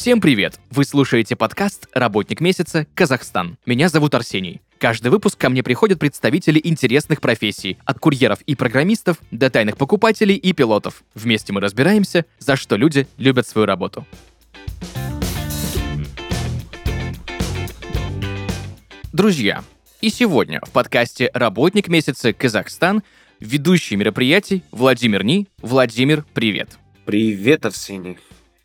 Всем привет! Вы слушаете подкаст «Работник месяца. Казахстан». Меня зовут Арсений. Каждый выпуск ко мне приходят представители интересных профессий, от курьеров и программистов до тайных покупателей и пилотов. Вместе мы разбираемся, за что люди любят свою работу. Друзья, и сегодня в подкасте «Работник месяца. Казахстан» ведущий мероприятий Владимир Ни. Владимир, привет. Привет, Арсений.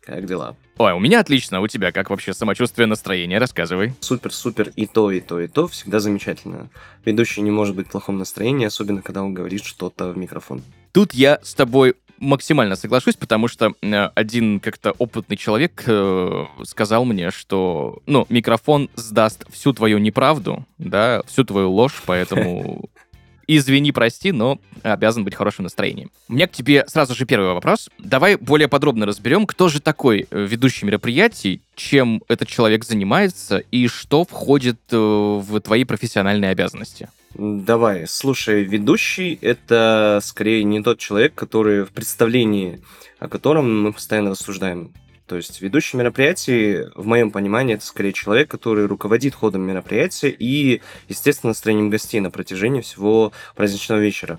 Как дела? Ой, у меня отлично, у тебя как вообще самочувствие, настроение? Рассказывай. Супер-супер и то, и то, и то, всегда замечательно. Ведущий не может быть в плохом настроении, особенно когда он говорит что-то в микрофон. Тут я с тобой максимально соглашусь, потому что э, один как-то опытный человек э, сказал мне, что, ну, микрофон сдаст всю твою неправду, да, всю твою ложь, поэтому Извини, прости, но обязан быть в хорошем настроении. У меня к тебе сразу же первый вопрос. Давай более подробно разберем, кто же такой э, ведущий мероприятий, чем этот человек занимается и что входит э, в твои профессиональные обязанности. Давай, слушай, ведущий — это скорее не тот человек, который в представлении, о котором мы постоянно рассуждаем. То есть ведущий мероприятий, в моем понимании, это скорее человек, который руководит ходом мероприятия и, естественно, настроением гостей на протяжении всего праздничного вечера.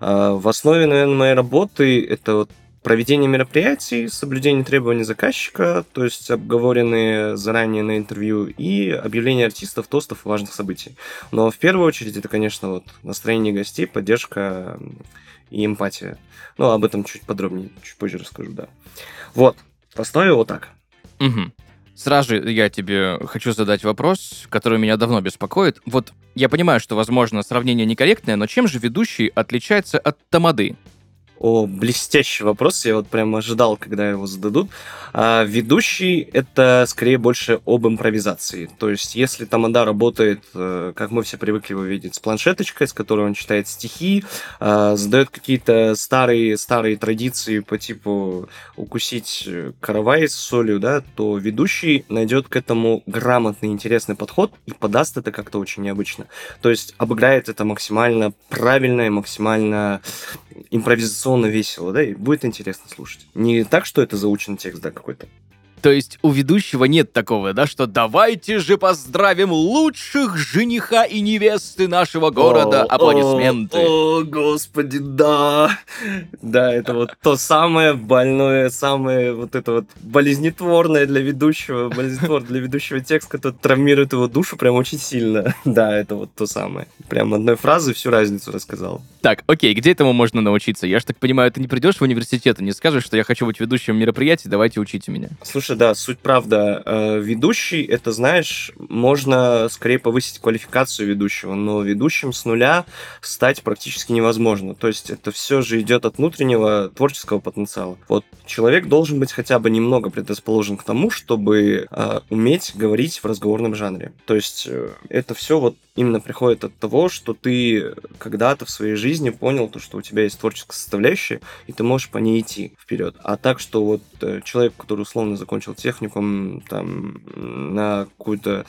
А, в основе, наверное, моей работы это вот проведение мероприятий, соблюдение требований заказчика, то есть обговоренные заранее на интервью, и объявление артистов, тостов и важных событий. Но в первую очередь это, конечно, вот настроение гостей, поддержка и эмпатия. Ну, об этом чуть подробнее, чуть позже расскажу, да. Вот, Поставил вот так. Угу. Сразу же я тебе хочу задать вопрос, который меня давно беспокоит. Вот я понимаю, что, возможно, сравнение некорректное, но чем же ведущий отличается от тамады? О, блестящий вопрос. Я вот прям ожидал, когда его зададут. А, ведущий — это скорее больше об импровизации. То есть, если Тамада работает, э, как мы все привыкли его видеть, с планшеточкой, с которой он читает стихи, а, задает какие-то старые, старые традиции по типу укусить э, каравай с солью, да, то ведущий найдет к этому грамотный, интересный подход и подаст это как-то очень необычно. То есть, обыграет это максимально правильно и максимально импровизационно весело, да, и будет интересно слушать. Не так, что это заученный текст, да, какой-то. То есть у ведущего нет такого, да, что давайте же поздравим лучших жениха и невесты нашего города. О, Аплодисменты. О, о, господи, да. Да, это вот то самое больное, самое вот это вот болезнетворное для ведущего, болезнетвор для ведущего текст, который травмирует его душу прям очень сильно. Да, это вот то самое. Прям одной фразы всю разницу рассказал. Так, окей, где этому можно научиться? Я же так понимаю, ты не придешь в университет и не скажешь, что я хочу быть ведущим мероприятия, давайте учите меня. Слушай, да, суть правда. Э, ведущий, это, знаешь, можно скорее повысить квалификацию ведущего, но ведущим с нуля стать практически невозможно. То есть это все же идет от внутреннего творческого потенциала. Вот человек должен быть хотя бы немного предрасположен к тому, чтобы э, уметь говорить в разговорном жанре. То есть э, это все вот именно приходит от того, что ты когда-то в своей жизни понял то, что у тебя есть творческая составляющая, и ты можешь по ней идти вперед. А так, что вот э, человек, который условно закончил техникум там на какую-то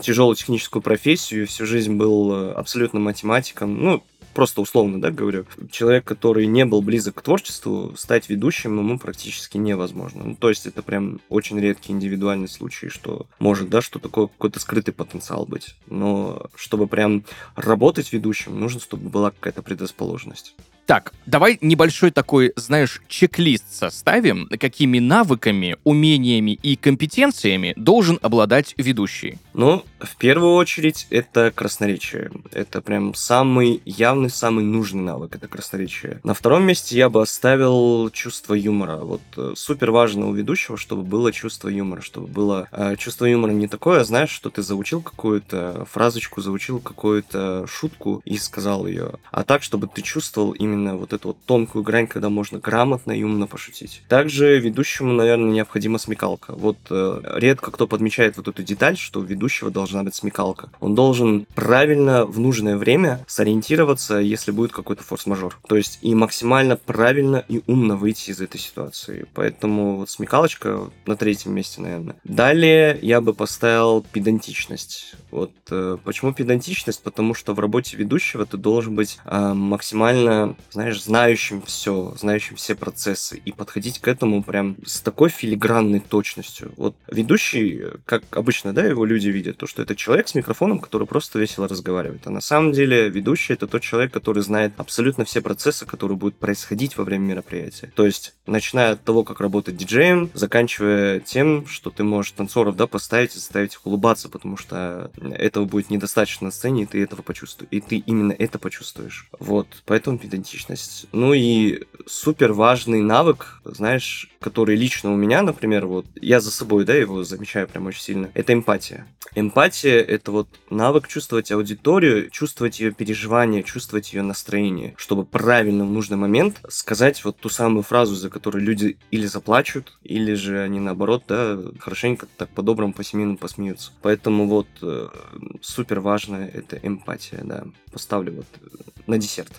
тяжелую техническую профессию, всю жизнь был э, абсолютно математиком, ну, просто условно, да, говорю, человек, который не был близок к творчеству, стать ведущим ему практически невозможно. Ну, то есть это прям очень редкий индивидуальный случай, что может, да, что такое какой-то скрытый потенциал быть. Но чтобы прям работать ведущим, нужно, чтобы была какая-то предрасположенность. Так, давай небольшой такой, знаешь, чек-лист составим, какими навыками, умениями и компетенциями должен обладать ведущий. Ну, в первую очередь, это красноречие. Это прям самый явный, самый нужный навык, это красноречие. На втором месте я бы оставил чувство юмора. Вот э, супер важно у ведущего, чтобы было чувство юмора, чтобы было э, чувство юмора не такое, знаешь, что ты заучил какую-то фразочку, заучил какую-то шутку и сказал ее, а так, чтобы ты чувствовал именно именно вот эту вот тонкую грань, когда можно грамотно и умно пошутить. Также ведущему, наверное, необходима смекалка. Вот э, редко кто подмечает вот эту деталь, что у ведущего должна быть смекалка. Он должен правильно в нужное время сориентироваться, если будет какой-то форс-мажор. То есть и максимально правильно и умно выйти из этой ситуации. Поэтому вот смекалочка на третьем месте, наверное. Далее я бы поставил педантичность. Вот э, почему педантичность? Потому что в работе ведущего ты должен быть э, максимально знаешь, знающим все, знающим все процессы, и подходить к этому прям с такой филигранной точностью. Вот ведущий, как обычно, да, его люди видят, то, что это человек с микрофоном, который просто весело разговаривает. А на самом деле ведущий это тот человек, который знает абсолютно все процессы, которые будут происходить во время мероприятия. То есть, начиная от того, как работать диджеем, заканчивая тем, что ты можешь танцоров, да, поставить и заставить их улыбаться, потому что этого будет недостаточно на сцене, и ты этого почувствуешь. И ты именно это почувствуешь. Вот, поэтому педантичность. Ну и супер важный навык, знаешь, который лично у меня, например, вот я за собой, да, его замечаю прям очень сильно, это эмпатия. Эмпатия — это вот навык чувствовать аудиторию, чувствовать ее переживания, чувствовать ее настроение, чтобы правильно в нужный момент сказать вот ту самую фразу, за которую люди или заплачут, или же они наоборот, да, хорошенько так по-доброму, по-семейному посмеются. Поэтому вот э, супер важная это эмпатия, да. Поставлю вот э, на десерт.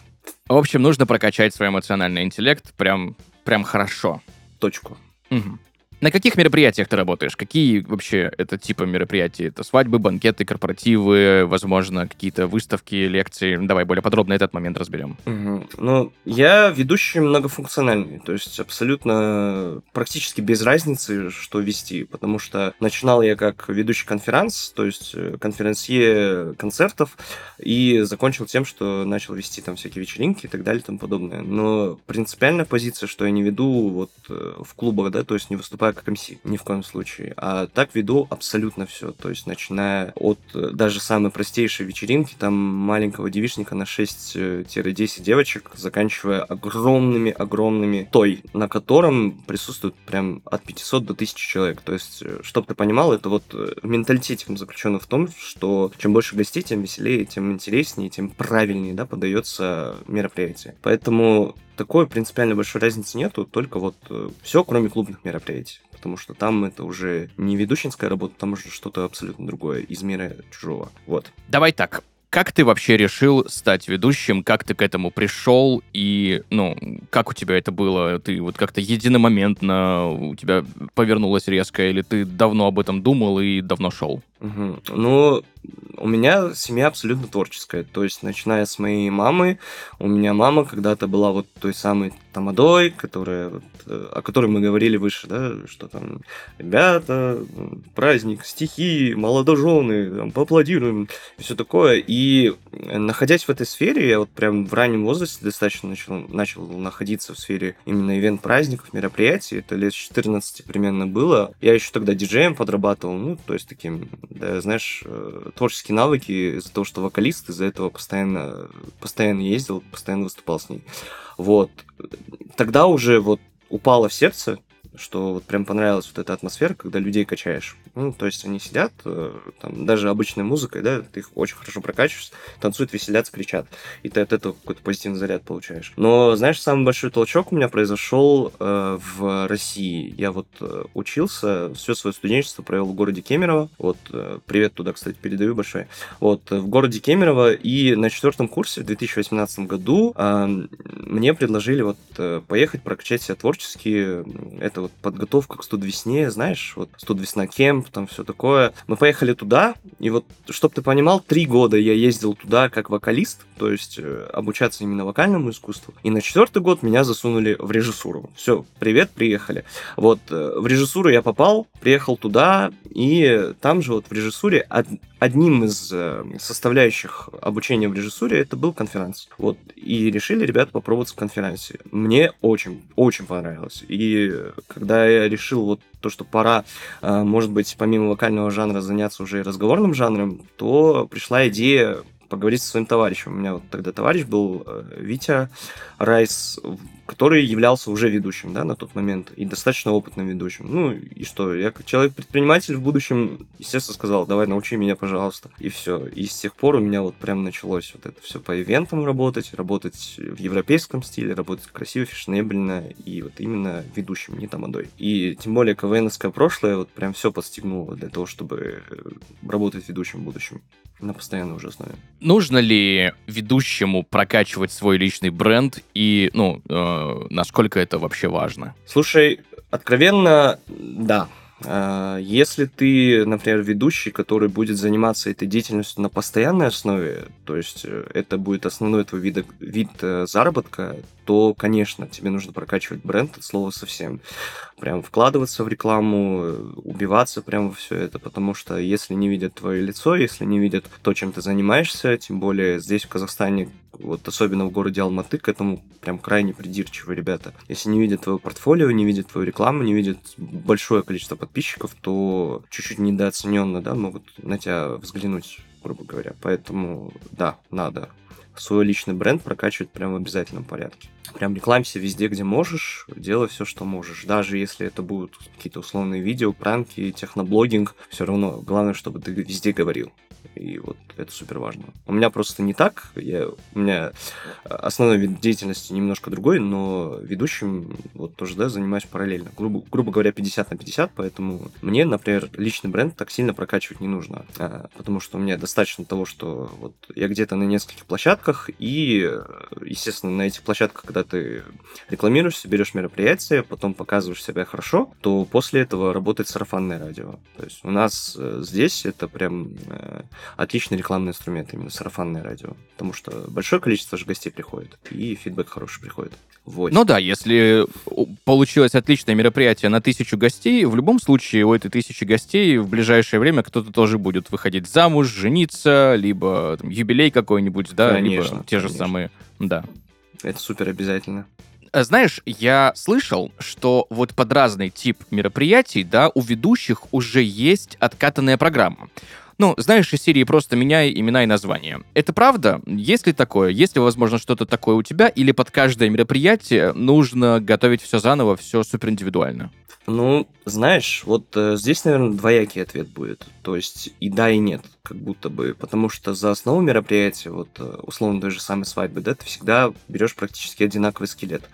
В общем, нужно прокачать свой эмоциональный интеллект прям, прям хорошо. Точку. Угу. На каких мероприятиях ты работаешь? Какие вообще это типы мероприятий? Это свадьбы, банкеты, корпоративы, возможно, какие-то выставки, лекции? Давай более подробно этот момент разберем. Угу. Ну, я ведущий многофункциональный, то есть абсолютно практически без разницы, что вести, потому что начинал я как ведущий конференц, то есть э, конференсье концертов, и закончил тем, что начал вести там всякие вечеринки и так далее и тому подобное. Но принципиальная позиция, что я не веду вот э, в клубах, да, то есть не выступаю как МС, ни в коем случае. А так веду абсолютно все. То есть, начиная от э, даже самой простейшей вечеринки, там маленького девишника на 6-10 девочек, заканчивая огромными-огромными той, на котором присутствует прям от 500 до 1000 человек. То есть, э, чтобы ты понимал, это вот э, менталитет заключен в том, что чем больше гостей, тем веселее, тем интереснее, тем правильнее да, подается мероприятие. Поэтому такой принципиально большой разницы нету, только вот э, все, кроме клубных мероприятий. Потому что там это уже не ведущинская работа, там уже что-то абсолютно другое из мира чужого. Вот. Давай так. Как ты вообще решил стать ведущим? Как ты к этому пришел? И, ну, как у тебя это было? Ты вот как-то единомоментно у тебя повернулось резко? Или ты давно об этом думал и давно шел? Угу. Ну, у меня семья абсолютно творческая. То есть, начиная с моей мамы, у меня мама когда-то была вот той самой тамадой, которая, вот, э, о которой мы говорили выше, да, что там, ребята, праздник, стихи, молодожены, там, поаплодируем, и все такое. И находясь в этой сфере, я вот прям в раннем возрасте достаточно начал, начал находиться в сфере именно ивент-праздников, мероприятий. Это лет 14 примерно было. Я еще тогда диджеем подрабатывал, ну, то есть таким, да, знаешь, э, творческие навыки из-за того, что вокалист, из-за этого постоянно, постоянно ездил, постоянно выступал с ней. Вот. Тогда уже вот упало в сердце, что вот прям понравилась вот эта атмосфера, когда людей качаешь. Ну, то есть они сидят, э, там, даже обычной музыкой, да, ты их очень хорошо прокачиваешь, танцуют, веселятся, кричат. И ты от этого какой-то позитивный заряд получаешь. Но, знаешь, самый большой толчок у меня произошел э, в России. Я вот э, учился, все свое студенчество провел в городе Кемерово. Вот, э, привет туда, кстати, передаю большой. Вот, в городе Кемерово. И на четвертом курсе в 2018 году э, мне предложили вот э, поехать прокачать себя творчески. Это вот подготовка к студвесне, знаешь, вот студвесна кемп, там все такое. Мы поехали туда, и вот, чтобы ты понимал, три года я ездил туда как вокалист, то есть э, обучаться именно вокальному искусству. И на четвертый год меня засунули в режиссуру. Все, привет, приехали. Вот, э, в режиссуру я попал, приехал туда, и там же вот в режиссуре одним из э, составляющих обучения в режиссуре это был конференц. Вот, и решили ребята попробовать в конференции. Мне очень, очень понравилось. И когда я решил вот то, что пора, э, может быть, помимо вокального жанра заняться уже и разговорным жанром, то пришла идея поговорить со своим товарищем. У меня вот тогда товарищ был э, Витя Райс, который являлся уже ведущим, да, на тот момент, и достаточно опытным ведущим. Ну, и что, я как человек-предприниматель в будущем, естественно, сказал, давай научи меня, пожалуйста. И все. И с тех пор у меня вот прям началось вот это все по ивентам работать, работать в европейском стиле, работать красиво, фешенебельно, и вот именно ведущим, не тамадой. И тем более КВНовское прошлое вот прям все подстегнуло для того, чтобы работать ведущим в будущем на постоянной уже основе. Нужно ли ведущему прокачивать свой личный бренд и, ну, э, насколько это вообще важно? Слушай, откровенно, да. А, если ты, например, ведущий, который будет заниматься этой деятельностью на постоянной основе, то есть э, это будет основной твой вид, вид э, заработка, то, конечно, тебе нужно прокачивать бренд от слова совсем. Прям вкладываться в рекламу, э, убиваться прямо во все это, потому что если не видят твое лицо, если не видят то, чем ты занимаешься, тем более здесь, в Казахстане, вот особенно в городе Алматы, к этому прям крайне придирчивы ребята. Если не видят твое портфолио, не видят твою рекламу, не видят большое количество подписчиков, то чуть-чуть недооцененно, да, могут на тебя взглянуть, грубо говоря. Поэтому, да, надо свой личный бренд прокачивать прям в обязательном порядке. Прям рекламься везде, где можешь, делай все, что можешь. Даже если это будут какие-то условные видео, пранки, техноблогинг, все равно главное, чтобы ты везде говорил. И вот это супер важно. У меня просто не так. Я, у меня основной вид деятельности немножко другой, но ведущим вот тоже да, занимаюсь параллельно. Грубо, грубо говоря, 50 на 50, поэтому мне, например, личный бренд так сильно прокачивать не нужно. А, потому что у меня достаточно того, что вот я где-то на нескольких площадках, и, естественно, на этих площадках, когда ты рекламируешься, берешь мероприятие, потом показываешь себя хорошо, то после этого работает сарафанное радио. То есть у нас э, здесь это прям отличный рекламный инструмент, именно сарафанное радио. Потому что большое количество же гостей приходит, и фидбэк хороший приходит. Вот. Ну да, если получилось отличное мероприятие на тысячу гостей, в любом случае у этой тысячи гостей в ближайшее время кто-то тоже будет выходить замуж, жениться, либо там, юбилей какой-нибудь, да, конечно, либо те конечно. же самые, да. Это супер обязательно. А знаешь, я слышал, что вот под разный тип мероприятий, да, у ведущих уже есть откатанная программа. Ну, знаешь, из серии просто меняй имена и названия. Это правда? Есть ли такое? Есть ли, возможно, что-то такое у тебя? Или под каждое мероприятие нужно готовить все заново, все супер индивидуально? Ну, знаешь, вот э, здесь, наверное, двоякий ответ будет. То есть и да, и нет, как будто бы. Потому что за основу мероприятия, вот э, условно той же самой свадьбы, да, ты всегда берешь практически одинаковый скелет.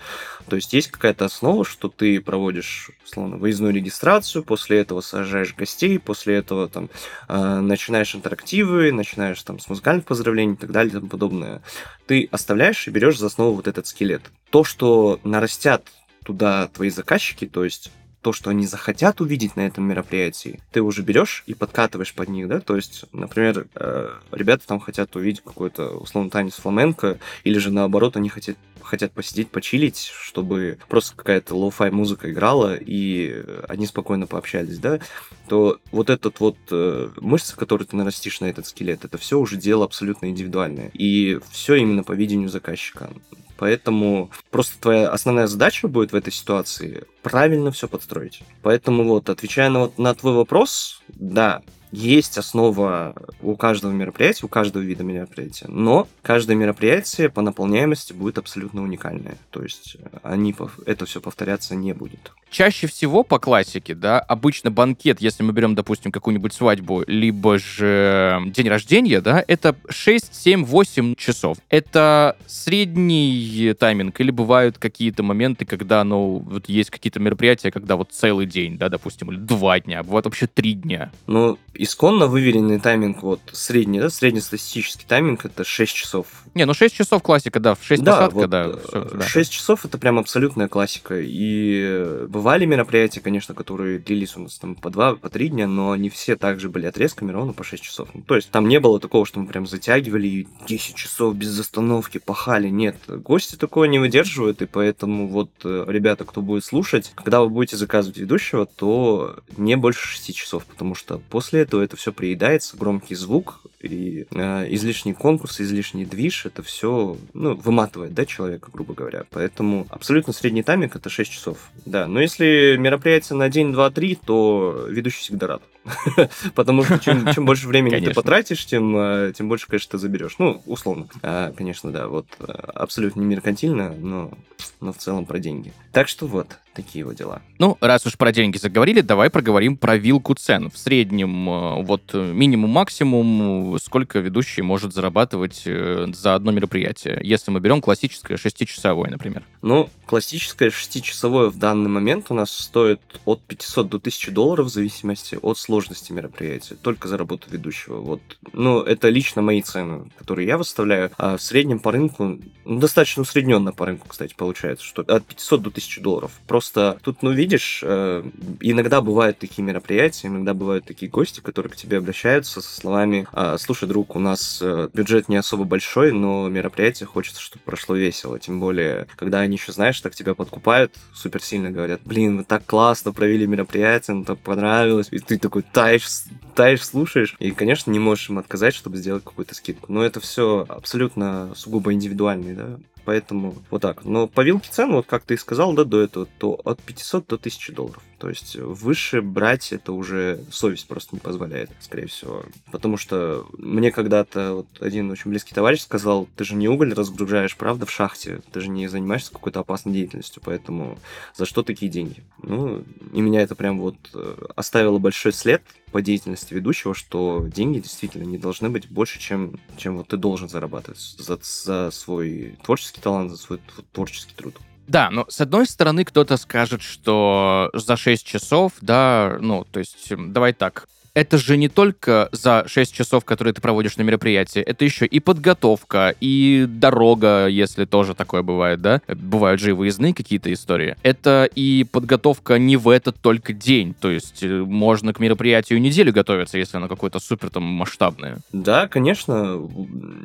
То есть есть какая-то основа, что ты проводишь, условно, выездную регистрацию, после этого сажаешь гостей, после этого там э, начинаешь интерактивы, начинаешь там с музыкальных поздравлений и так далее и тому подобное. Ты оставляешь и берешь за основу вот этот скелет. То, что нарастят туда твои заказчики, то есть то, что они захотят увидеть на этом мероприятии, ты уже берешь и подкатываешь под них, да, то есть, например, э, ребята там хотят увидеть какой-то, условно, танец фламенко, или же наоборот, они хотят хотят посидеть, почилить, чтобы просто какая-то lo-fi музыка играла, и они спокойно пообщались, да, то вот этот вот э, мышцы, которые ты нарастишь на этот скелет, это все уже дело абсолютно индивидуальное. И все именно по видению заказчика. Поэтому просто твоя основная задача будет в этой ситуации правильно все подстроить. Поэтому вот, отвечая на, вот, на твой вопрос, да, есть основа у каждого мероприятия, у каждого вида мероприятия, но каждое мероприятие по наполняемости будет абсолютно уникальное. То есть э, они, это все повторяться не будет. Чаще всего по классике, да, обычно банкет, если мы берем, допустим, какую-нибудь свадьбу, либо же день рождения, да, это 6, 7, 8 часов. Это средний тайминг или бывают какие-то моменты, когда, ну, вот есть какие-то мероприятия, когда вот целый день, да, допустим, или два дня, бывает вообще три дня. Ну, исконно выверенный тайминг, вот средний, да, среднестатистический тайминг это 6 часов. Не, ну 6 часов классика, да, в 6 да, посадка, вот да, все, да. 6 часов это прям абсолютная классика. И бывали мероприятия, конечно, которые длились у нас там по 2, по 3 дня, но они все также были отрезками ровно по 6 часов. Ну, то есть там не было такого, что мы прям затягивали и 10 часов без остановки пахали. Нет, гости такое не выдерживают, и поэтому вот, э, ребята, кто будет слушать, когда вы будете заказывать ведущего, то не больше 6 часов, потому что после этого это все приедается, громкий звук и э, излишний конкурс, излишний движ, это все ну, выматывает, да, человека, грубо говоря. Поэтому абсолютно средний тайминг это 6 часов. Да, но если мероприятие на день, два, три, то ведущий всегда рад. Потому что чем, чем больше времени конечно. ты потратишь, тем, э, тем больше, конечно, ты заберешь. Ну, условно. А, конечно, да, вот э, абсолютно не меркантильно, но, но в целом про деньги. Так что вот, такие вот дела. Ну, раз уж про деньги заговорили, давай проговорим про вилку цен. В среднем, э, вот минимум-максимум, сколько ведущий может зарабатывать за одно мероприятие, если мы берем классическое шестичасовое, например? Ну, классическое шестичасовое в данный момент у нас стоит от 500 до 1000 долларов в зависимости от сложности мероприятия, только за работу ведущего. Вот. Ну, это лично мои цены, которые я выставляю. А в среднем по рынку, ну, достаточно усредненно по рынку, кстати, получается, что от 500 до 1000 долларов. Просто тут, ну, видишь, э, иногда бывают такие мероприятия, иногда бывают такие гости, которые к тебе обращаются со словами «А, «Слушай, друг, у нас э, бюджет не особо большой, но мероприятие хочется, чтобы прошло весело». Тем более, когда они еще, знаешь, так тебя подкупают, супер сильно говорят «Блин, вы так классно провели мероприятие, нам так понравилось». И ты такой таешь, таешь, слушаешь. И, конечно, не можешь им отказать, чтобы сделать какую-то скидку. Но это все абсолютно сугубо индивидуальный, да, Поэтому вот так. Но по вилке цен, вот как ты и сказал, да, до этого, то от 500 до 1000 долларов. То есть выше брать это уже совесть просто не позволяет, скорее всего. Потому что мне когда-то вот один очень близкий товарищ сказал, ты же не уголь разгружаешь, правда, в шахте, ты же не занимаешься какой-то опасной деятельностью, поэтому за что такие деньги? Ну, и меня это прям вот э, оставило большой след по деятельности ведущего, что деньги действительно не должны быть больше, чем, чем вот ты должен зарабатывать за, за свой творческий талант, за свой творческий труд. Да, но с одной стороны кто-то скажет, что за 6 часов, да, ну, то есть, давай так, это же не только за 6 часов, которые ты проводишь на мероприятии, это еще и подготовка, и дорога, если тоже такое бывает, да? Бывают же и выездные какие-то истории. Это и подготовка не в этот только день, то есть э, можно к мероприятию неделю готовиться, если оно какое-то супер там масштабное. Да, конечно,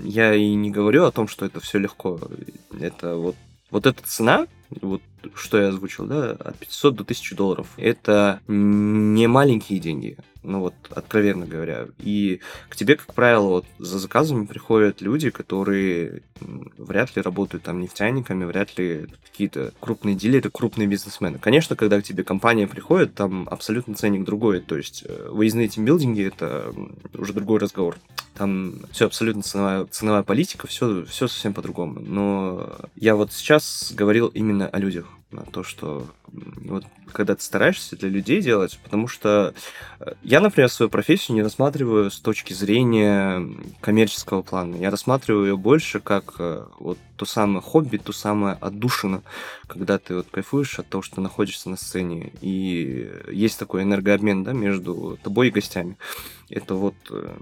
я и не говорю о том, что это все легко. Это вот вот эта цена, вот что я озвучил, да, от 500 до 1000 долларов, это не маленькие деньги ну вот, откровенно говоря. И к тебе, как правило, вот за заказами приходят люди, которые вряд ли работают там нефтяниками, вряд ли какие-то крупные дилеры, крупные бизнесмены. Конечно, когда к тебе компания приходит, там абсолютно ценник другой. То есть э, выездные тимбилдинги — это уже другой разговор. Там все абсолютно ценовая, ценовая политика, все, все совсем по-другому. Но я вот сейчас говорил именно о людях на то, что вот когда ты стараешься для людей делать, потому что э, я, например, свою профессию не рассматриваю с точки зрения коммерческого плана. Я рассматриваю ее больше как э, вот то самое хобби, то самое отдушина, когда ты вот кайфуешь от того, что находишься на сцене. И есть такой энергообмен, да, между тобой и гостями. Это вот, э,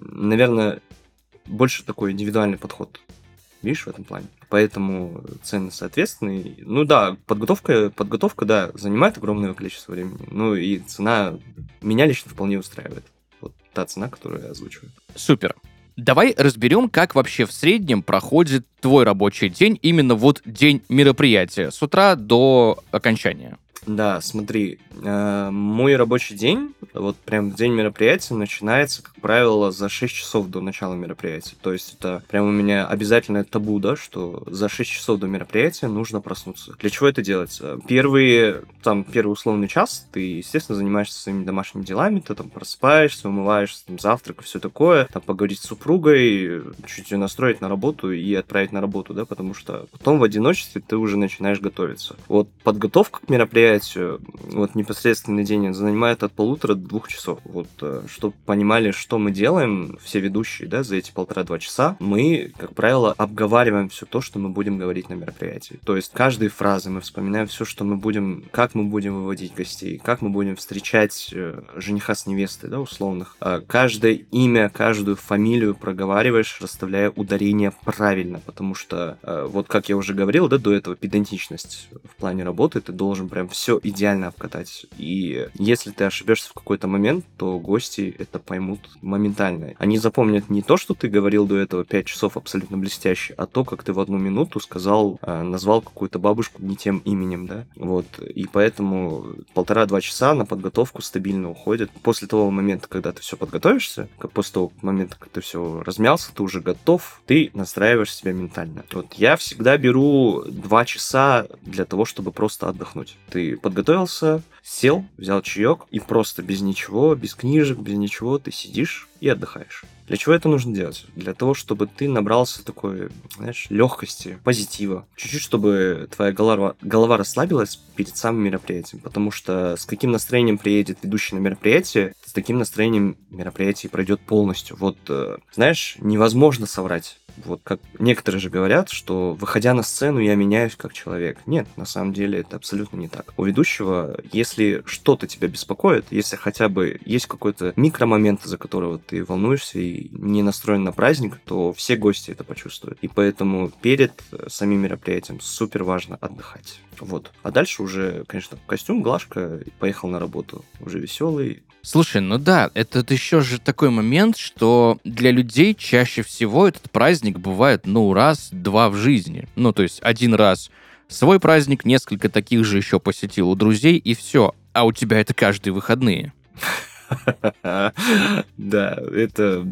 наверное, больше такой индивидуальный подход Видишь, в этом плане. Поэтому цены соответственные. Ну да, подготовка, подготовка, да, занимает огромное количество времени. Ну и цена меня лично вполне устраивает. Вот та цена, которую я озвучиваю. Супер. Давай разберем, как вообще в среднем проходит твой рабочий день, именно вот день мероприятия, с утра до окончания. Да, смотри, э, мой рабочий день, вот прям день мероприятия, начинается, как правило, за 6 часов до начала мероприятия. То есть это прям у меня обязательное табу, да, что за 6 часов до мероприятия нужно проснуться. Для чего это делается? Первый, там, первый условный час ты, естественно, занимаешься своими домашними делами, ты там просыпаешься, умываешься, там, завтрак и все такое, там, поговорить с супругой, чуть ее настроить на работу и отправить на работу, да, потому что потом в одиночестве ты уже начинаешь готовиться. Вот подготовка к мероприятию мероприятию, вот непосредственный день занимает от полутора до двух часов. Вот, э, чтобы понимали, что мы делаем, все ведущие, да, за эти полтора-два часа, мы, как правило, обговариваем все то, что мы будем говорить на мероприятии. То есть каждой фразы мы вспоминаем все, что мы будем, как мы будем выводить гостей, как мы будем встречать э, жениха с невестой, да, условных. А каждое имя, каждую фамилию проговариваешь, расставляя ударение правильно, потому что, э, вот как я уже говорил, да, до этого, педантичность в плане работы, ты должен прям все идеально обкатать. И если ты ошибешься в какой-то момент, то гости это поймут моментально. Они запомнят не то, что ты говорил до этого 5 часов абсолютно блестяще, а то, как ты в одну минуту сказал, э, назвал какую-то бабушку не тем именем, да. Вот. И поэтому полтора-два часа на подготовку стабильно уходит. После того момента, когда ты все подготовишься, как после того момента, как ты все размялся, ты уже готов, ты настраиваешь себя ментально. Вот я всегда беру два часа для того, чтобы просто отдохнуть. Ты подготовился, сел, взял чаек, и просто без ничего, без книжек, без ничего, ты сидишь, и отдыхаешь. Для чего это нужно делать? Для того, чтобы ты набрался такой, знаешь, легкости, позитива. Чуть-чуть, чтобы твоя голова, голова расслабилась перед самым мероприятием. Потому что с каким настроением приедет ведущий на мероприятие, с таким настроением мероприятие пройдет полностью. Вот, э, знаешь, невозможно соврать вот как некоторые же говорят, что выходя на сцену, я меняюсь как человек. Нет, на самом деле это абсолютно не так. У ведущего, если что-то тебя беспокоит, если хотя бы есть какой-то микромомент, за которого ты волнуешься и не настроен на праздник, то все гости это почувствуют. И поэтому перед самим мероприятием супер важно отдыхать. Вот. А дальше уже, конечно, костюм, глажка, поехал на работу. Уже веселый, Слушай, ну да, это еще же такой момент, что для людей чаще всего этот праздник бывает, ну, раз-два в жизни. Ну, то есть один раз свой праздник, несколько таких же еще посетил у друзей, и все. А у тебя это каждые выходные. Да, это,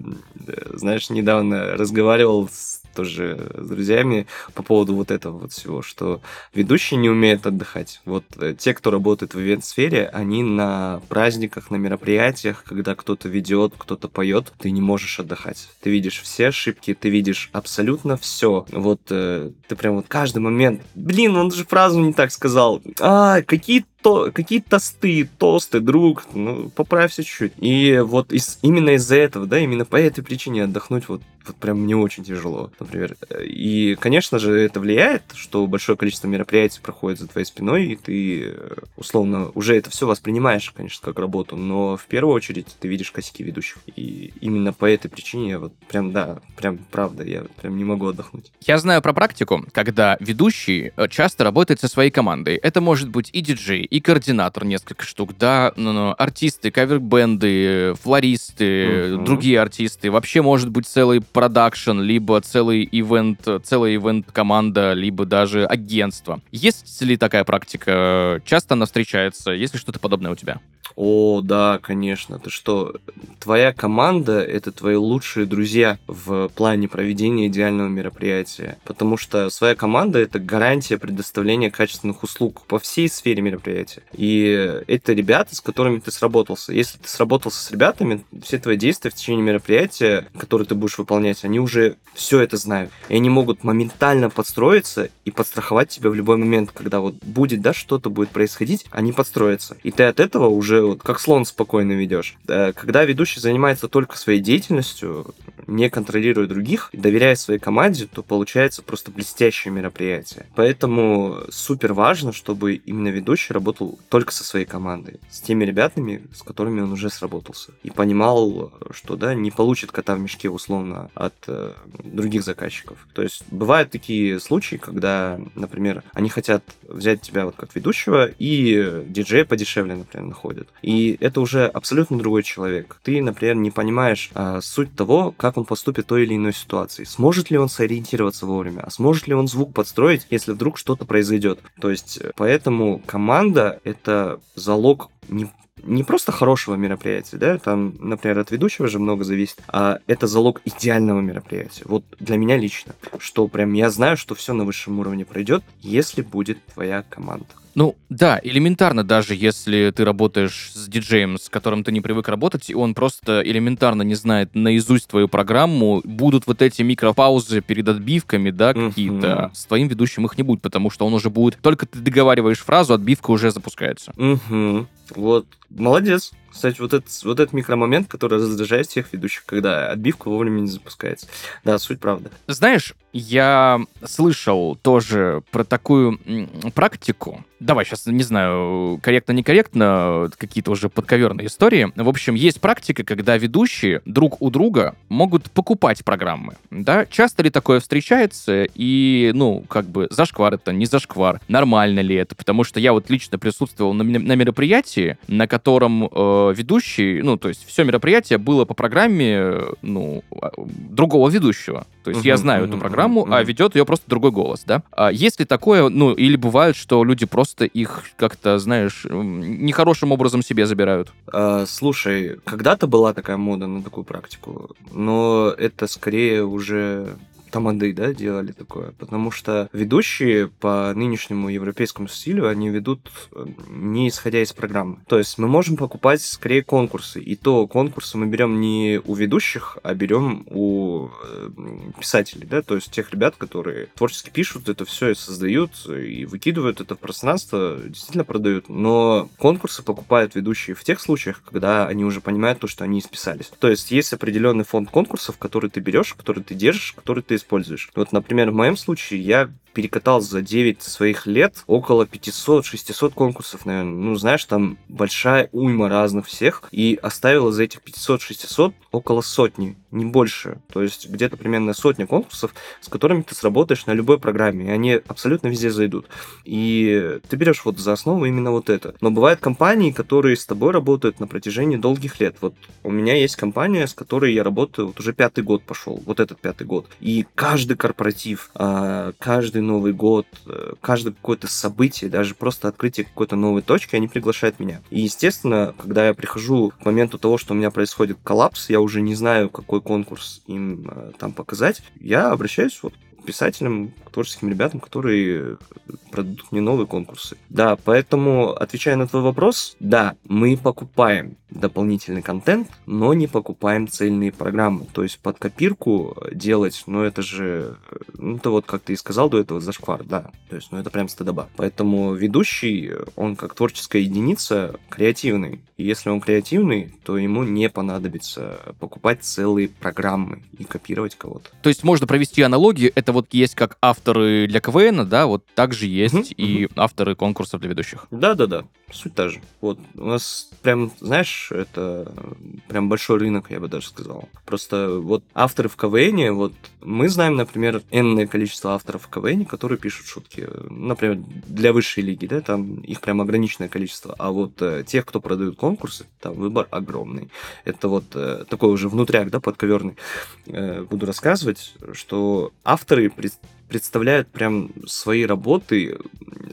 знаешь, недавно разговаривал с тоже с друзьями по поводу вот этого вот всего, что ведущие не умеют отдыхать. Вот э, те, кто работает в ивент-сфере, они на праздниках, на мероприятиях, когда кто-то ведет, кто-то поет, ты не можешь отдыхать. Ты видишь все ошибки, ты видишь абсолютно все. Вот э, ты прям вот каждый момент, блин, он же фразу не так сказал. А, какие то, какие тосты, тосты, друг, ну, поправься чуть-чуть. И вот из, именно из-за этого, да, именно по этой причине отдохнуть вот, вот прям мне очень тяжело, например. И, конечно же, это влияет, что большое количество мероприятий проходит за твоей спиной, и ты, условно, уже это все воспринимаешь, конечно, как работу, но в первую очередь ты видишь косяки ведущих. И именно по этой причине я вот прям, да, прям правда, я прям не могу отдохнуть. Я знаю про практику, когда ведущий э, часто работает со своей командой. Это может быть и диджей, координатор несколько штук, да, ну, ну, артисты, кавербенды, флористы, угу. другие артисты. Вообще может быть целый продакшн, либо целый ивент, целая ивент-команда, либо даже агентство. Есть ли такая практика? Часто она встречается? Есть ли что-то подобное у тебя? О, да, конечно. Ты что, твоя команда — это твои лучшие друзья в плане проведения идеального мероприятия. Потому что своя команда — это гарантия предоставления качественных услуг по всей сфере мероприятия. И это ребята, с которыми ты сработался. Если ты сработался с ребятами, все твои действия в течение мероприятия, которые ты будешь выполнять, они уже все это знают. И они могут моментально подстроиться и подстраховать тебя в любой момент, когда вот будет, да, что-то будет происходить, они подстроятся. И ты от этого уже вот как слон спокойно ведешь. Когда ведущий занимается только своей деятельностью, не контролируя других, доверяя своей команде, то получается просто блестящее мероприятие. Поэтому супер важно, чтобы именно ведущий работал только со своей командой, с теми ребятами, с которыми он уже сработался. И понимал, что да, не получит кота в мешке условно от э, других заказчиков. То есть бывают такие случаи, когда, например, они хотят взять тебя вот как ведущего и диджея подешевле, например, находят. И это уже абсолютно другой человек. Ты, например, не понимаешь а, суть того, как он поступит в той или иной ситуации. Сможет ли он сориентироваться вовремя, а сможет ли он звук подстроить, если вдруг что-то произойдет. То есть, э, поэтому команда — это залог не не просто хорошего мероприятия, да, там, например, от ведущего же много зависит, а это залог идеального мероприятия. Вот для меня лично, что прям я знаю, что все на высшем уровне пройдет, если будет твоя команда. Ну, да, элементарно, даже если ты работаешь с диджеем, с которым ты не привык работать, и он просто элементарно не знает наизусть твою программу, будут вот эти микропаузы перед отбивками, да, какие-то. С твоим ведущим их не будет, потому что он уже будет... Только ты договариваешь фразу, отбивка уже запускается. Mm-hmm. Вот, молодец. Кстати, вот этот, вот этот микромомент, который раздражает всех ведущих, когда отбивка вовремя не запускается. Да, суть правда. Знаешь, я слышал тоже про такую практику. Давай сейчас, не знаю, корректно-некорректно, какие-то уже подковерные истории. В общем, есть практика, когда ведущие друг у друга могут покупать программы. Да? Часто ли такое встречается? И, ну, как бы, зашквар это, не зашквар. Нормально ли это? Потому что я вот лично присутствовал на, на мероприятии, на котором э, ведущий, ну, то есть все мероприятие было по программе, ну, а, другого ведущего. То есть uh-huh, я знаю uh-huh, эту программу, uh-huh. а ведет ее просто другой голос, да? А есть ли такое, ну, или бывает, что люди просто их как-то, знаешь, нехорошим образом себе забирают? А, слушай, когда-то была такая мода на такую практику, но это скорее уже тамады, да, делали такое, потому что ведущие по нынешнему европейскому стилю, они ведут э, не исходя из программы. То есть мы можем покупать скорее конкурсы, и то конкурсы мы берем не у ведущих, а берем у э, писателей, да, то есть тех ребят, которые творчески пишут это все и создают, и выкидывают это в пространство, действительно продают. Но конкурсы покупают ведущие в тех случаях, когда они уже понимают то, что они исписались. То есть есть определенный фонд конкурсов, который ты берешь, который ты держишь, который ты используешь. Вот, например, в моем случае я перекатал за 9 своих лет около 500-600 конкурсов, наверное. Ну, знаешь, там большая уйма разных всех. И оставил из этих 500-600 около сотни, не больше. То есть где-то примерно сотня конкурсов, с которыми ты сработаешь на любой программе. И они абсолютно везде зайдут. И ты берешь вот за основу именно вот это. Но бывают компании, которые с тобой работают на протяжении долгих лет. Вот у меня есть компания, с которой я работаю вот уже пятый год пошел. Вот этот пятый год. И каждый корпоратив, а, каждый Новый год, э, каждое какое-то событие, даже просто открытие какой-то новой точки, они приглашают меня. И, естественно, когда я прихожу к моменту того, что у меня происходит коллапс, я уже не знаю, какой конкурс им э, там показать, я обращаюсь вот писателям, творческим ребятам, которые продадут мне новые конкурсы. Да, поэтому, отвечая на твой вопрос, да, мы покупаем дополнительный контент, но не покупаем цельные программы. То есть под копирку делать, ну это же, ну это вот как ты и сказал до этого, зашквар, да. То есть, ну это прям стыдоба. Поэтому ведущий, он как творческая единица креативный. И если он креативный, то ему не понадобится покупать целые программы и копировать кого-то. То есть можно провести аналогию, это вот есть как авторы для КВН, да, вот также есть mm-hmm. и авторы конкурсов для ведущих. Да-да-да, суть та же. Вот у нас прям, знаешь, это прям большой рынок, я бы даже сказал. Просто вот авторы в КВН, вот мы знаем, например, энное количество авторов в КВН, которые пишут шутки. Например, для высшей лиги, да, там их прям ограниченное количество. А вот э, тех, кто продают конкурсы, там выбор огромный. Это вот э, такой уже внутряк, да, подковерный. Э, буду рассказывать, что авторы представляют прям свои работы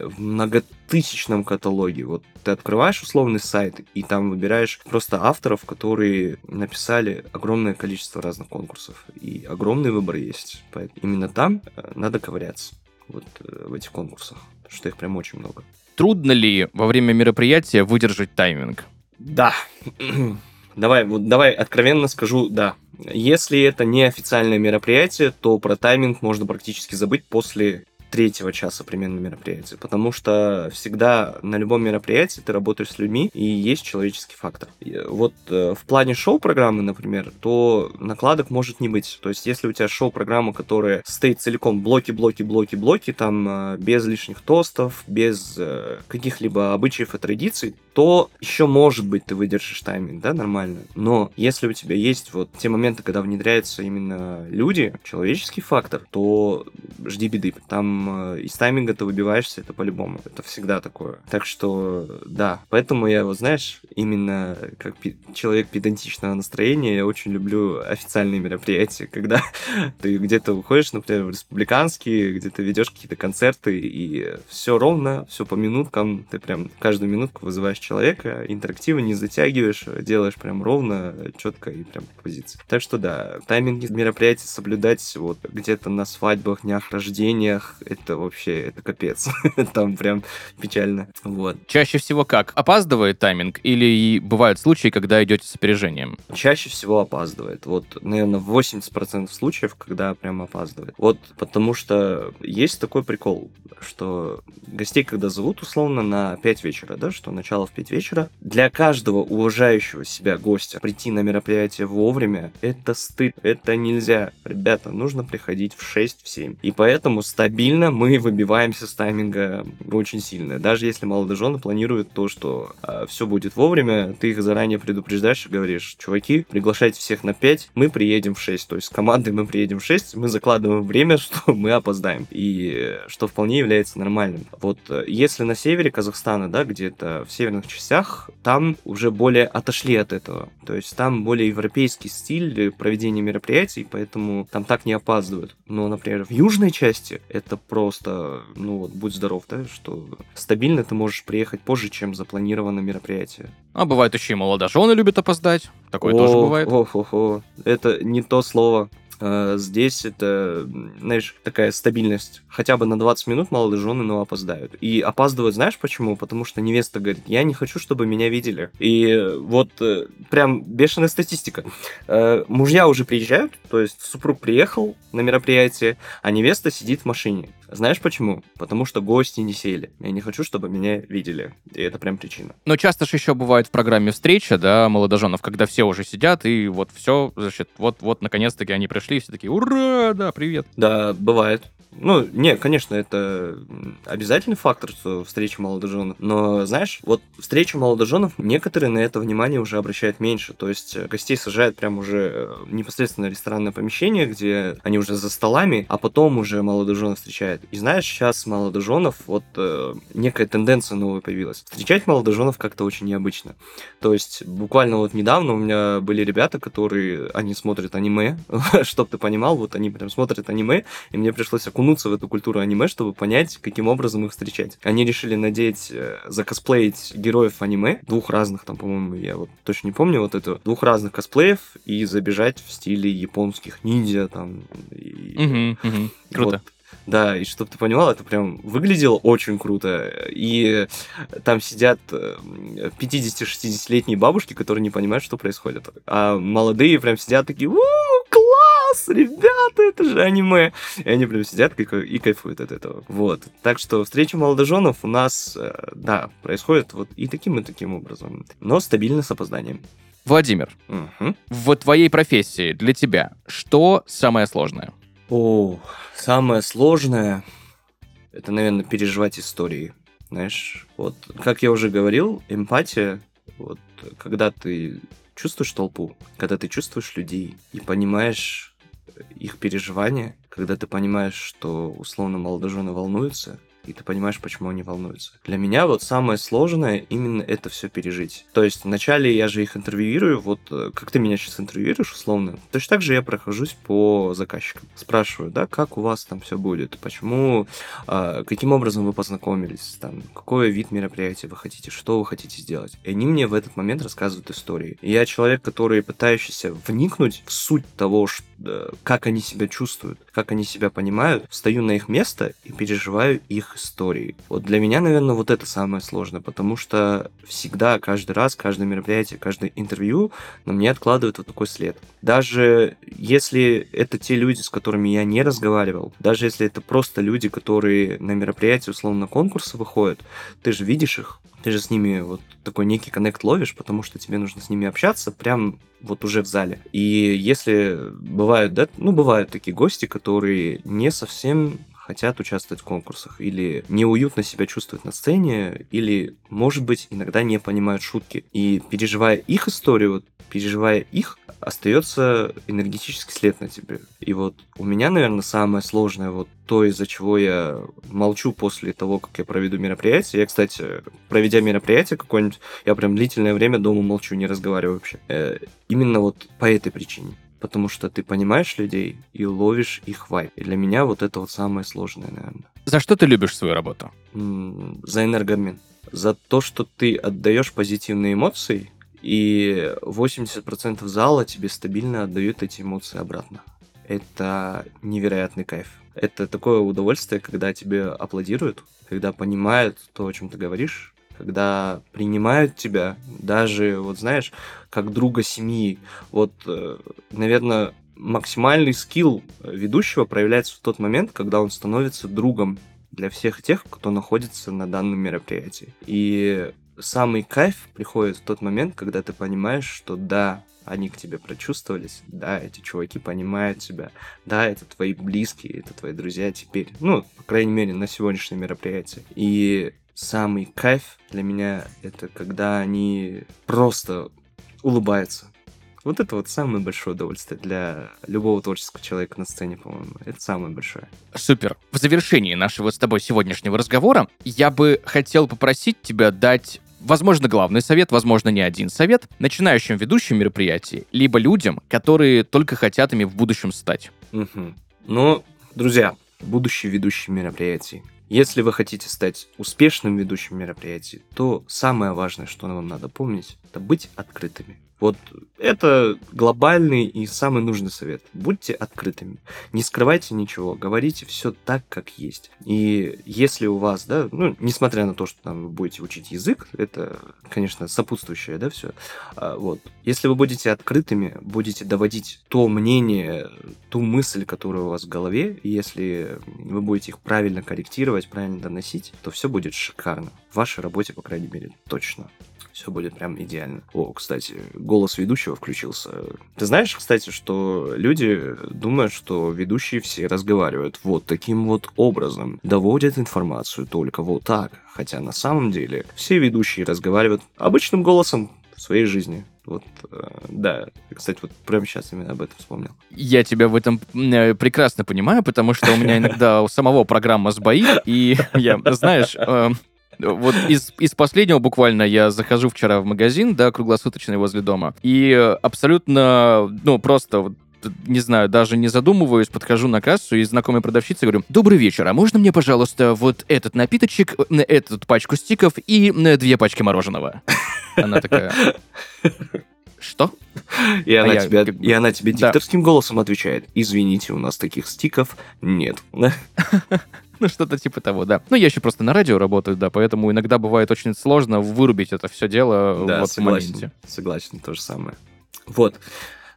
в многотысячном каталоге. Вот ты открываешь условный сайт и там выбираешь просто авторов, которые написали огромное количество разных конкурсов. И огромный выбор есть. Поэтому именно там э, надо ковыряться. Вот э, в этих конкурсах. Потому что их прям очень много. Трудно ли во время мероприятия выдержать тайминг? Да. давай, вот давай откровенно скажу, да. Если это не официальное мероприятие, то про тайминг можно практически забыть после третьего часа примерно мероприятия, потому что всегда на любом мероприятии ты работаешь с людьми, и есть человеческий фактор. Вот э, в плане шоу-программы, например, то накладок может не быть. То есть, если у тебя шоу-программа, которая стоит целиком блоки, блоки, блоки, блоки, там э, без лишних тостов, без э, каких-либо обычаев и традиций, то еще, может быть, ты выдержишь тайминг, да, нормально. Но если у тебя есть вот те моменты, когда внедряются именно люди, человеческий фактор, то жди беды. Там Э, из тайминга ты выбиваешься, это по-любому. Это всегда такое. Так что, да. Поэтому я, вот знаешь, именно как человек педантичного настроения, я очень люблю официальные мероприятия, когда ты где-то выходишь, например, в республиканские, где ты ведешь какие-то концерты, и все ровно, все по минуткам, ты прям каждую минутку вызываешь человека, интерактивы не затягиваешь, делаешь прям ровно, четко и прям по позиции. Так что да, тайминги мероприятий соблюдать вот где-то на свадьбах, днях рождениях, это вообще, это капец. Там прям печально. Вот. Чаще всего как? Опаздывает тайминг или бывают случаи, когда идете с опережением? Чаще всего опаздывает. Вот, наверное, 80% случаев, когда прям опаздывает. Вот потому что есть такой прикол, что гостей, когда зовут условно на 5 вечера, да, что начало в 5 вечера, для каждого уважающего себя гостя прийти на мероприятие вовремя, это стыд, это нельзя. Ребята, нужно приходить в 6, в 7. И поэтому стабильно мы выбиваемся с тайминга очень сильно. Даже если молодожены планируют то, что э, а, все будет вовремя, ты их заранее предупреждаешь и говоришь, чуваки, приглашайте всех на 5, мы приедем в 6. То есть с командой мы приедем в 6, мы закладываем время, что мы опоздаем. И что вполне является нормальным. Вот э, если на севере Казахстана, да, где-то в северных частях, там уже более отошли от этого. То есть там более европейский стиль проведения мероприятий, поэтому там так не опаздывают. Но, например, в южной части это просто, ну вот, будь здоров, да, что стабильно ты можешь приехать позже, чем запланировано мероприятие. А бывает еще и молодожены любят опоздать. Такое о, тоже бывает. О, о, о, это не то слово. Э, здесь это, знаешь, такая стабильность. Хотя бы на 20 минут молодожены, но опоздают. И опаздывают, знаешь почему? Потому что невеста говорит, я не хочу, чтобы меня видели. И вот э, прям бешеная статистика. Э, мужья уже приезжают, то есть супруг приехал на мероприятие, а невеста сидит в машине. Знаешь почему? Потому что гости не сели. Я не хочу, чтобы меня видели. И это прям причина. Но часто же еще бывает в программе встреча, да, молодоженов, когда все уже сидят, и вот все, значит, вот, вот наконец-таки они пришли, все такие, ура, да, привет. Да, бывает. Ну, не, конечно, это обязательный фактор, что встреча молодоженов. Но, знаешь, вот встреча молодоженов, некоторые на это внимание уже обращают меньше. То есть э, гостей сажают прям уже э, непосредственно ресторанное помещение, где они уже за столами, а потом уже молодоженов встречают. И знаешь, сейчас молодоженов, вот э, некая тенденция новая появилась. Встречать молодоженов как-то очень необычно. То есть буквально вот недавно у меня были ребята, которые, они смотрят аниме, чтоб ты понимал, вот они прям смотрят аниме, и мне пришлось окунуться окунуться в эту культуру аниме, чтобы понять, каким образом их встречать. Они решили надеть, э, закосплеить героев аниме, двух разных, там, по-моему, я вот точно не помню, вот это, двух разных косплеев, и забежать в стиле японских ниндзя, там. И, угу, угу. Круто. Вот. Да, и чтобы ты понимал, это прям выглядело очень круто. И там сидят 50-60-летние э, бабушки, которые не понимают, что происходит. А молодые прям сидят такие, у класс, ребята, это же аниме. И они прям сидят и кайфуют от этого. Вот. Так что встреча молодоженов у нас, э, да, происходит вот и таким, и таким образом. Но стабильно с опозданием. Владимир, угу. в твоей профессии для тебя что самое сложное? О, самое сложное это, наверное, переживать истории. Знаешь, вот, как я уже говорил, эмпатия, вот, когда ты чувствуешь толпу, когда ты чувствуешь людей и понимаешь их переживания, когда ты понимаешь, что условно молодожены волнуются, и ты понимаешь, почему они волнуются. Для меня вот самое сложное именно это все пережить. То есть вначале я же их интервьюирую, вот э, как ты меня сейчас интервьюируешь, условно, точно так же я прохожусь по заказчикам. Спрашиваю, да, как у вас там все будет, почему, а, каким образом вы познакомились, там, какой вид мероприятия вы хотите, что вы хотите сделать. И они мне в этот момент рассказывают истории. И я человек, который пытающийся вникнуть в суть того, что, как они себя чувствуют, как они себя понимают, встаю на их место и переживаю их историй. Вот для меня, наверное, вот это самое сложное, потому что всегда, каждый раз, каждое мероприятие, каждое интервью на мне откладывает вот такой след. Даже если это те люди, с которыми я не разговаривал, даже если это просто люди, которые на мероприятии, условно, конкурса выходят, ты же видишь их, ты же с ними вот такой некий коннект ловишь, потому что тебе нужно с ними общаться прям вот уже в зале. И если бывают, да, ну, бывают такие гости, которые не совсем хотят участвовать в конкурсах, или неуютно себя чувствуют на сцене, или, может быть, иногда не понимают шутки. И переживая их историю, вот, переживая их, остается энергетический след на тебе. И вот у меня, наверное, самое сложное вот то, из-за чего я молчу после того, как я проведу мероприятие. Я, кстати, проведя мероприятие какое-нибудь, я прям длительное время дома молчу, не разговариваю вообще. Э, именно вот по этой причине потому что ты понимаешь людей и ловишь их вайп. И для меня вот это вот самое сложное, наверное. За что ты любишь свою работу? За энергообмен. За то, что ты отдаешь позитивные эмоции, и 80% зала тебе стабильно отдают эти эмоции обратно. Это невероятный кайф. Это такое удовольствие, когда тебе аплодируют, когда понимают то, о чем ты говоришь, когда принимают тебя, даже, вот знаешь, как друга семьи. Вот, э, наверное, максимальный скилл ведущего проявляется в тот момент, когда он становится другом для всех тех, кто находится на данном мероприятии. И самый кайф приходит в тот момент, когда ты понимаешь, что да, они к тебе прочувствовались, да, эти чуваки понимают тебя, да, это твои близкие, это твои друзья теперь, ну, по крайней мере, на сегодняшнее мероприятие. И самый кайф для меня это когда они просто улыбаются. Вот это вот самое большое удовольствие для любого творческого человека на сцене, по-моему. Это самое большое. Супер. В завершении нашего с тобой сегодняшнего разговора я бы хотел попросить тебя дать Возможно, главный совет, возможно, не один совет начинающим ведущим мероприятий, либо людям, которые только хотят ими в будущем стать. Угу. Ну, друзья, будущие ведущие мероприятий, если вы хотите стать успешным ведущим мероприятий, то самое важное, что вам надо помнить, это быть открытыми. Вот это глобальный и самый нужный совет. Будьте открытыми. Не скрывайте ничего, говорите все так, как есть. И если у вас, да, ну, несмотря на то, что там вы будете учить язык, это, конечно, сопутствующее, да, все. А, вот. Если вы будете открытыми, будете доводить то мнение, ту мысль, которая у вас в голове, и если вы будете их правильно корректировать, правильно доносить, то все будет шикарно. В вашей работе, по крайней мере, точно все будет прям идеально. О, кстати, голос ведущего включился. Ты знаешь, кстати, что люди думают, что ведущие все разговаривают вот таким вот образом, доводят информацию только вот так. Хотя на самом деле все ведущие разговаривают обычным голосом в своей жизни. Вот, э, да. Кстати, вот прямо сейчас именно об этом вспомнил. Я тебя в этом э, прекрасно понимаю, потому что у меня иногда у самого программа сбоит, и я, знаешь, э, вот из, из последнего буквально я захожу вчера в магазин, да, круглосуточный возле дома, и абсолютно, ну, просто вот не знаю, даже не задумываюсь, подхожу на кассу и знакомой продавщице говорю, добрый вечер, а можно мне, пожалуйста, вот этот напиточек, эту пачку стиков и две пачки мороженого? Она такая... Что? И она, а тебя, я, как... и она тебе дикторским да. голосом отвечает, извините, у нас таких стиков нет. Ну, что-то типа того, да. Ну, я еще просто на радио работаю, да, поэтому иногда бывает очень сложно вырубить это все дело да, вот согласен, в моменте. Согласен, то же самое. Вот.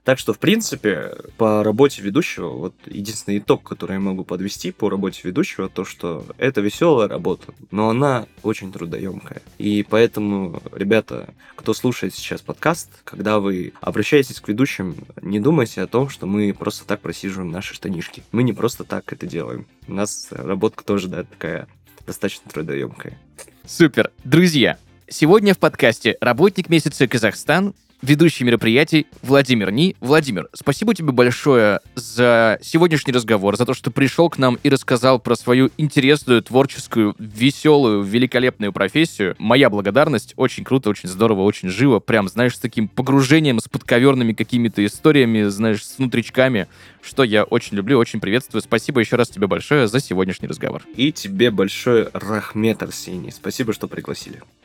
Так что, в принципе, по работе ведущего, вот единственный итог, который я могу подвести по работе ведущего, то, что это веселая работа, но она очень трудоемкая. И поэтому, ребята, кто слушает сейчас подкаст, когда вы обращаетесь к ведущим, не думайте о том, что мы просто так просиживаем наши штанишки. Мы не просто так это делаем. У нас работка тоже, да, такая достаточно трудоемкая. Супер. Друзья, сегодня в подкасте «Работник месяца Казахстан» ведущий мероприятий Владимир Ни. Владимир, спасибо тебе большое за сегодняшний разговор, за то, что пришел к нам и рассказал про свою интересную, творческую, веселую, великолепную профессию. Моя благодарность. Очень круто, очень здорово, очень живо. Прям, знаешь, с таким погружением, с подковерными какими-то историями, знаешь, с внутричками, что я очень люблю, очень приветствую. Спасибо еще раз тебе большое за сегодняшний разговор. И тебе большое, Рахмет Арсений. Спасибо, что пригласили.